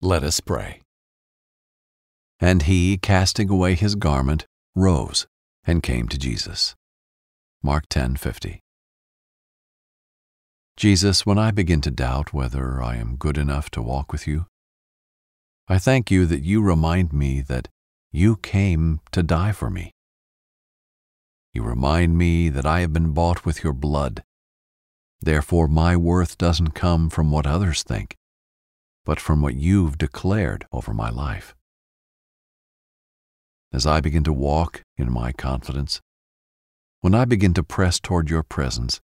Let us pray. And he, casting away his garment, rose and came to Jesus. Mark 10:50. Jesus, when I begin to doubt whether I am good enough to walk with you, I thank you that you remind me that you came to die for me. You remind me that I have been bought with your blood. Therefore, my worth doesn't come from what others think, but from what you've declared over my life. As I begin to walk in my confidence, when I begin to press toward your presence,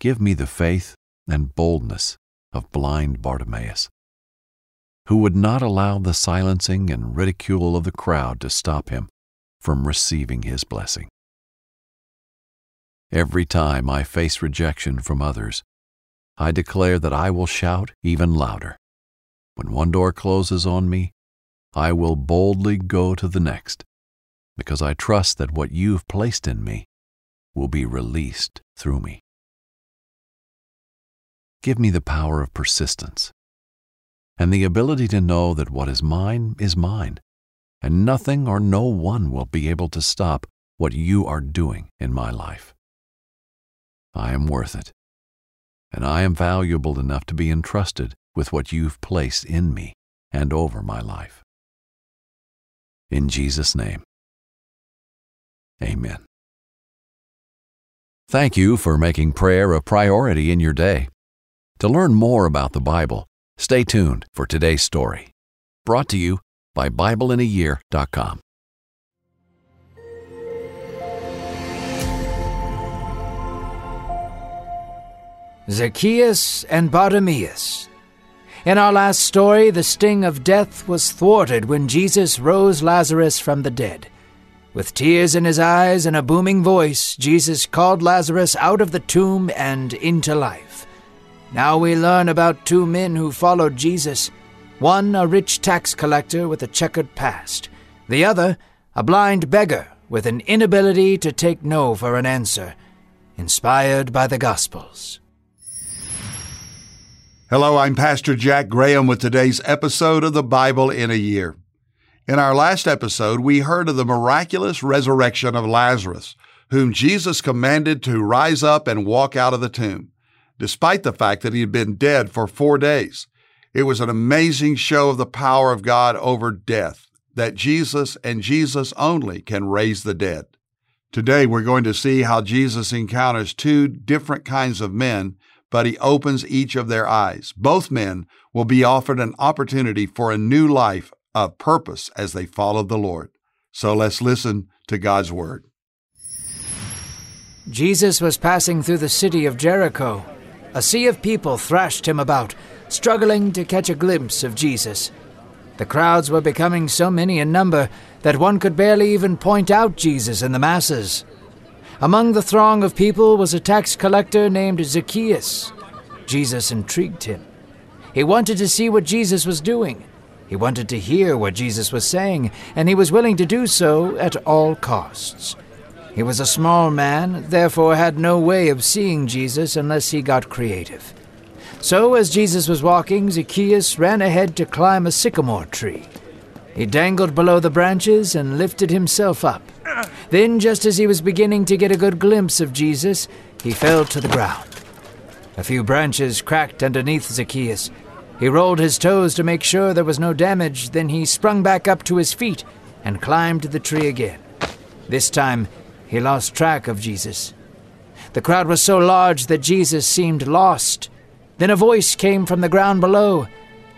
give me the faith and boldness of blind Bartimaeus, who would not allow the silencing and ridicule of the crowd to stop him from receiving his blessing. Every time I face rejection from others, I declare that I will shout even louder. When one door closes on me, I will boldly go to the next, because I trust that what you've placed in me will be released through me. Give me the power of persistence and the ability to know that what is mine is mine, and nothing or no one will be able to stop what you are doing in my life. I am worth it, and I am valuable enough to be entrusted with what you've placed in me and over my life. In Jesus' name, amen. Thank you for making prayer a priority in your day. To learn more about the Bible, stay tuned for today's story. Brought to you by BibleInAYear.com. Zacchaeus and Bartimaeus. In our last story, the sting of death was thwarted when Jesus rose Lazarus from the dead. With tears in his eyes and a booming voice, Jesus called Lazarus out of the tomb and into life. Now we learn about two men who followed Jesus one a rich tax collector with a checkered past, the other a blind beggar with an inability to take no for an answer, inspired by the Gospels. Hello, I'm Pastor Jack Graham with today's episode of the Bible in a Year. In our last episode, we heard of the miraculous resurrection of Lazarus, whom Jesus commanded to rise up and walk out of the tomb, despite the fact that he had been dead for four days. It was an amazing show of the power of God over death, that Jesus and Jesus only can raise the dead. Today, we're going to see how Jesus encounters two different kinds of men but he opens each of their eyes. Both men will be offered an opportunity for a new life of purpose as they follow the Lord. So let's listen to God's word. Jesus was passing through the city of Jericho. A sea of people thrashed him about, struggling to catch a glimpse of Jesus. The crowds were becoming so many in number that one could barely even point out Jesus in the masses. Among the throng of people was a tax collector named Zacchaeus. Jesus intrigued him. He wanted to see what Jesus was doing. He wanted to hear what Jesus was saying, and he was willing to do so at all costs. He was a small man, therefore had no way of seeing Jesus unless he got creative. So, as Jesus was walking, Zacchaeus ran ahead to climb a sycamore tree. He dangled below the branches and lifted himself up. Then, just as he was beginning to get a good glimpse of Jesus, he fell to the ground. A few branches cracked underneath Zacchaeus. He rolled his toes to make sure there was no damage, then he sprung back up to his feet and climbed the tree again. This time, he lost track of Jesus. The crowd was so large that Jesus seemed lost. Then a voice came from the ground below.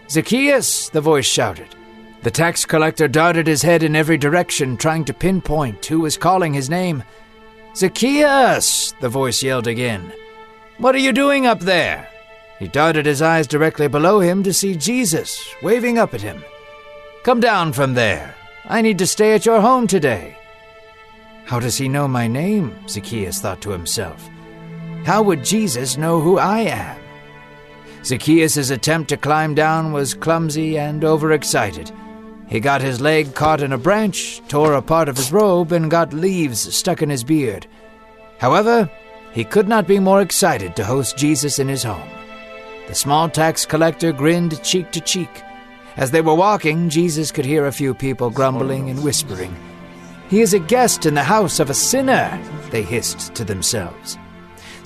Zacchaeus, the voice shouted. The tax collector darted his head in every direction, trying to pinpoint who was calling his name. Zacchaeus! the voice yelled again. What are you doing up there? He darted his eyes directly below him to see Jesus, waving up at him. Come down from there. I need to stay at your home today. How does he know my name? Zacchaeus thought to himself. How would Jesus know who I am? Zacchaeus' attempt to climb down was clumsy and overexcited. He got his leg caught in a branch, tore a part of his robe, and got leaves stuck in his beard. However, he could not be more excited to host Jesus in his home. The small tax collector grinned cheek to cheek. As they were walking, Jesus could hear a few people grumbling and whispering. He is a guest in the house of a sinner, they hissed to themselves.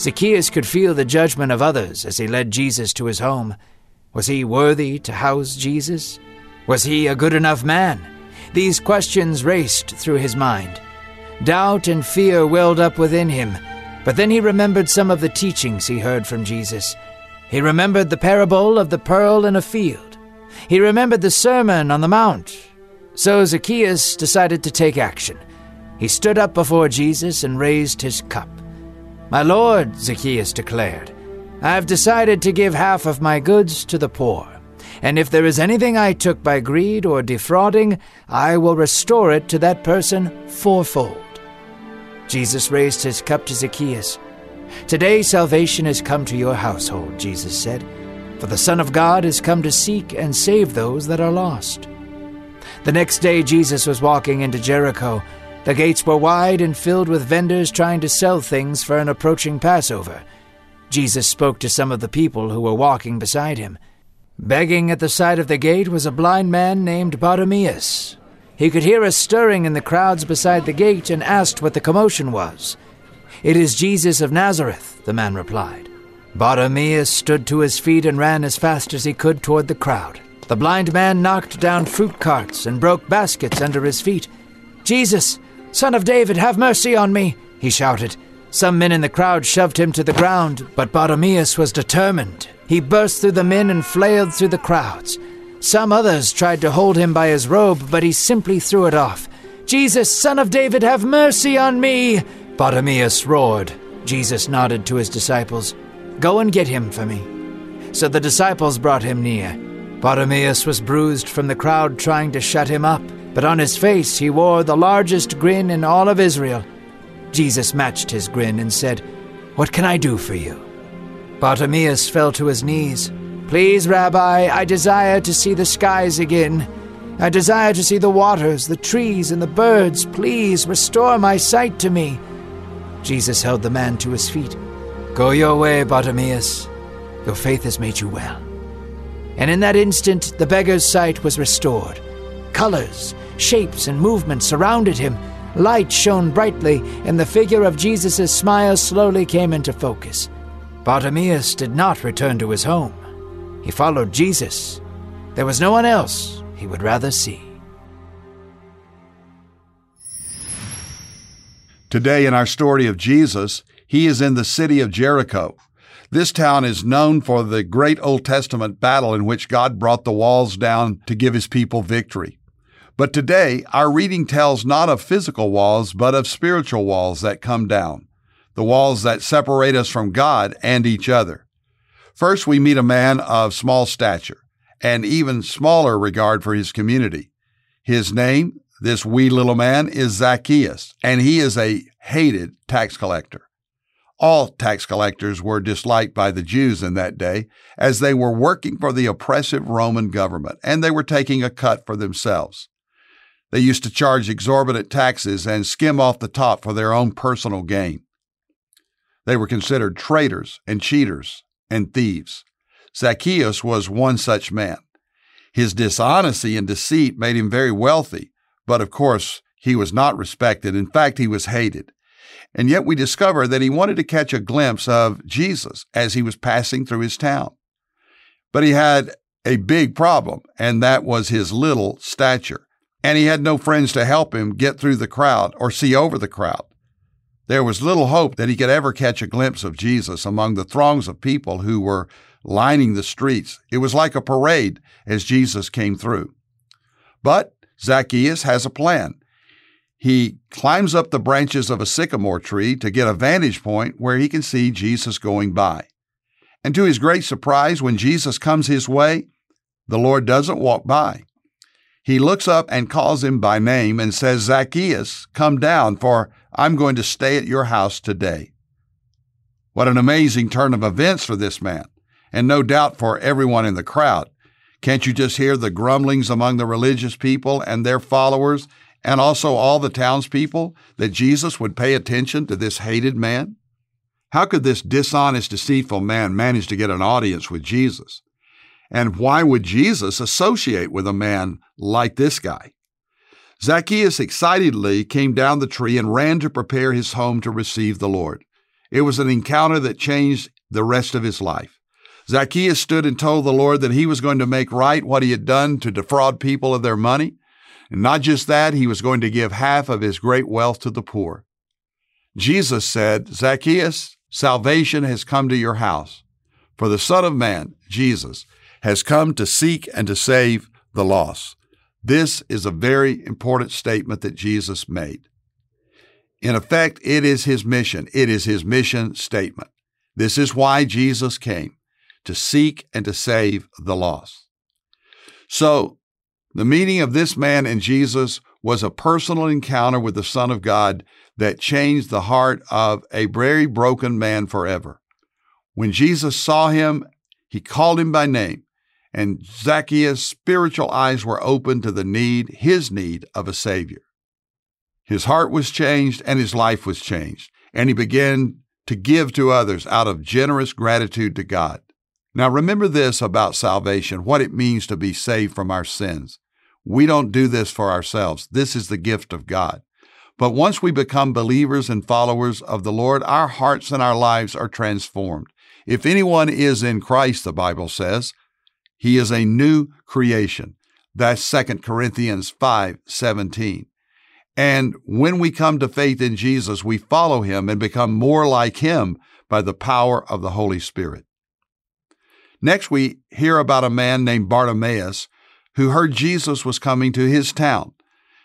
Zacchaeus could feel the judgment of others as he led Jesus to his home. Was he worthy to house Jesus? Was he a good enough man? These questions raced through his mind. Doubt and fear welled up within him, but then he remembered some of the teachings he heard from Jesus. He remembered the parable of the pearl in a field. He remembered the Sermon on the Mount. So Zacchaeus decided to take action. He stood up before Jesus and raised his cup. My Lord, Zacchaeus declared, I have decided to give half of my goods to the poor. And if there is anything I took by greed or defrauding, I will restore it to that person fourfold. Jesus raised his cup to Zacchaeus. Today salvation has come to your household, Jesus said. For the Son of God is come to seek and save those that are lost. The next day Jesus was walking into Jericho. The gates were wide and filled with vendors trying to sell things for an approaching Passover. Jesus spoke to some of the people who were walking beside him. Begging at the side of the gate was a blind man named Bartimaeus. He could hear a stirring in the crowds beside the gate and asked what the commotion was. It is Jesus of Nazareth, the man replied. Bartimaeus stood to his feet and ran as fast as he could toward the crowd. The blind man knocked down fruit carts and broke baskets under his feet. Jesus, son of David, have mercy on me, he shouted. Some men in the crowd shoved him to the ground, but Bartimaeus was determined. He burst through the men and flailed through the crowds. Some others tried to hold him by his robe, but he simply threw it off. Jesus, son of David, have mercy on me! Bartimaeus roared. Jesus nodded to his disciples. Go and get him for me. So the disciples brought him near. Bartimaeus was bruised from the crowd trying to shut him up, but on his face he wore the largest grin in all of Israel. Jesus matched his grin and said, What can I do for you? Bartimaeus fell to his knees. Please, Rabbi, I desire to see the skies again. I desire to see the waters, the trees, and the birds. Please restore my sight to me. Jesus held the man to his feet. Go your way, Bartimaeus. Your faith has made you well. And in that instant, the beggar's sight was restored. Colors, shapes, and movements surrounded him. Light shone brightly, and the figure of Jesus' smile slowly came into focus. Bartimaeus did not return to his home. He followed Jesus. There was no one else he would rather see. Today, in our story of Jesus, he is in the city of Jericho. This town is known for the great Old Testament battle in which God brought the walls down to give his people victory. But today, our reading tells not of physical walls, but of spiritual walls that come down, the walls that separate us from God and each other. First, we meet a man of small stature and even smaller regard for his community. His name, this wee little man, is Zacchaeus, and he is a hated tax collector. All tax collectors were disliked by the Jews in that day, as they were working for the oppressive Roman government, and they were taking a cut for themselves. They used to charge exorbitant taxes and skim off the top for their own personal gain. They were considered traitors and cheaters and thieves. Zacchaeus was one such man. His dishonesty and deceit made him very wealthy, but of course, he was not respected. In fact, he was hated. And yet we discover that he wanted to catch a glimpse of Jesus as he was passing through his town. But he had a big problem, and that was his little stature. And he had no friends to help him get through the crowd or see over the crowd. There was little hope that he could ever catch a glimpse of Jesus among the throngs of people who were lining the streets. It was like a parade as Jesus came through. But Zacchaeus has a plan. He climbs up the branches of a sycamore tree to get a vantage point where he can see Jesus going by. And to his great surprise, when Jesus comes his way, the Lord doesn't walk by. He looks up and calls him by name and says, Zacchaeus, come down, for I'm going to stay at your house today. What an amazing turn of events for this man, and no doubt for everyone in the crowd. Can't you just hear the grumblings among the religious people and their followers and also all the townspeople that Jesus would pay attention to this hated man? How could this dishonest, deceitful man manage to get an audience with Jesus? And why would Jesus associate with a man like this guy? Zacchaeus excitedly came down the tree and ran to prepare his home to receive the Lord. It was an encounter that changed the rest of his life. Zacchaeus stood and told the Lord that he was going to make right what he had done to defraud people of their money. And not just that, he was going to give half of his great wealth to the poor. Jesus said, Zacchaeus, salvation has come to your house. For the Son of Man, Jesus, has come to seek and to save the lost. This is a very important statement that Jesus made. In effect, it is his mission. It is his mission statement. This is why Jesus came to seek and to save the lost. So, the meeting of this man and Jesus was a personal encounter with the Son of God that changed the heart of a very broken man forever. When Jesus saw him, he called him by name and Zacchaeus' spiritual eyes were opened to the need, his need of a Savior. His heart was changed and his life was changed, and he began to give to others out of generous gratitude to God. Now, remember this about salvation what it means to be saved from our sins. We don't do this for ourselves, this is the gift of God. But once we become believers and followers of the Lord, our hearts and our lives are transformed. If anyone is in Christ, the Bible says, he is a new creation. That's 2 Corinthians 5 17. And when we come to faith in Jesus, we follow him and become more like him by the power of the Holy Spirit. Next, we hear about a man named Bartimaeus who heard Jesus was coming to his town.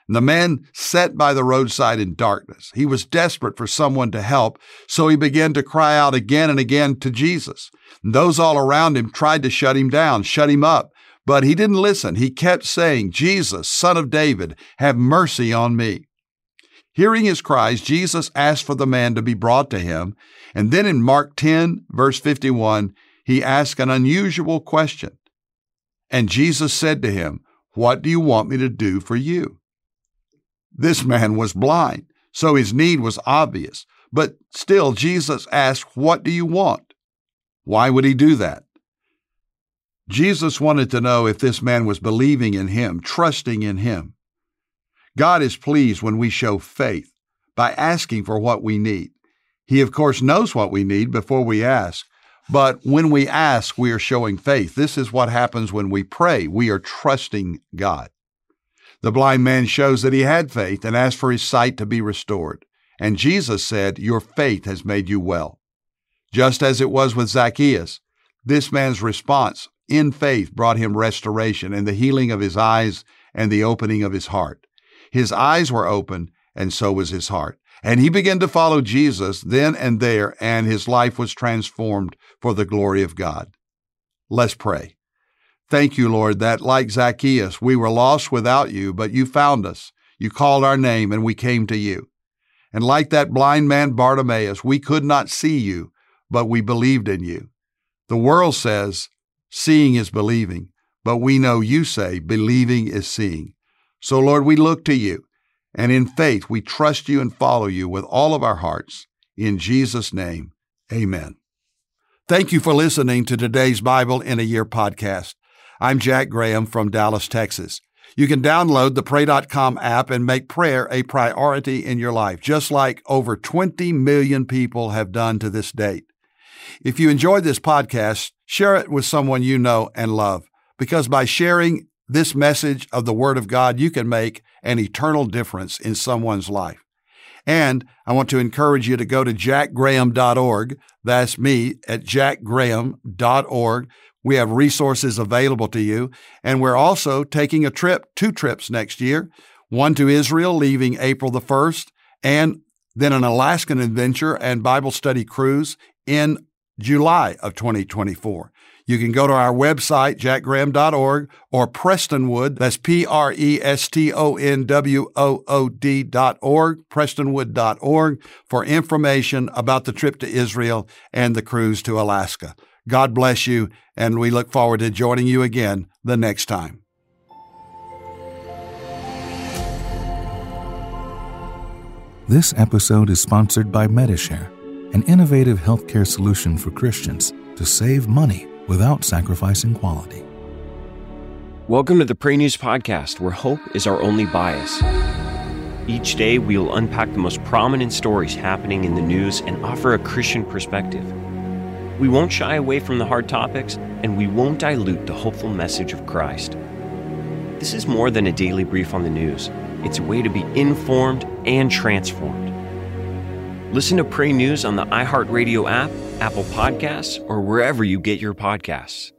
The man sat by the roadside in darkness. He was desperate for someone to help, so he began to cry out again and again to Jesus. Those all around him tried to shut him down, shut him up, but he didn't listen. He kept saying, Jesus, son of David, have mercy on me. Hearing his cries, Jesus asked for the man to be brought to him. And then in Mark 10, verse 51, he asked an unusual question. And Jesus said to him, What do you want me to do for you? This man was blind, so his need was obvious. But still, Jesus asked, What do you want? Why would he do that? Jesus wanted to know if this man was believing in him, trusting in him. God is pleased when we show faith by asking for what we need. He, of course, knows what we need before we ask. But when we ask, we are showing faith. This is what happens when we pray. We are trusting God. The blind man shows that he had faith and asked for his sight to be restored. And Jesus said, Your faith has made you well. Just as it was with Zacchaeus, this man's response in faith brought him restoration and the healing of his eyes and the opening of his heart. His eyes were open, and so was his heart. And he began to follow Jesus then and there, and his life was transformed for the glory of God. Let's pray. Thank you, Lord, that like Zacchaeus, we were lost without you, but you found us. You called our name, and we came to you. And like that blind man Bartimaeus, we could not see you, but we believed in you. The world says, seeing is believing, but we know you say, believing is seeing. So, Lord, we look to you, and in faith we trust you and follow you with all of our hearts. In Jesus' name, amen. Thank you for listening to today's Bible in a Year podcast. I'm Jack Graham from Dallas, Texas. You can download the Pray.com app and make prayer a priority in your life, just like over 20 million people have done to this date. If you enjoyed this podcast, share it with someone you know and love, because by sharing this message of the Word of God, you can make an eternal difference in someone's life. And I want to encourage you to go to jackgraham.org. That's me at jackgraham.org. We have resources available to you. And we're also taking a trip, two trips next year one to Israel, leaving April the 1st, and then an Alaskan adventure and Bible study cruise in July of 2024. You can go to our website, jackgraham.org, or Prestonwood, that's P R E S T O N W O O D.org, prestonwood.org, for information about the trip to Israel and the cruise to Alaska. God bless you, and we look forward to joining you again the next time. This episode is sponsored by Medi-Share an innovative healthcare solution for Christians to save money without sacrificing quality. Welcome to the Pray News Podcast, where hope is our only bias. Each day, we will unpack the most prominent stories happening in the news and offer a Christian perspective. We won't shy away from the hard topics, and we won't dilute the hopeful message of Christ. This is more than a daily brief on the news, it's a way to be informed and transformed. Listen to Pray News on the iHeartRadio app, Apple Podcasts, or wherever you get your podcasts.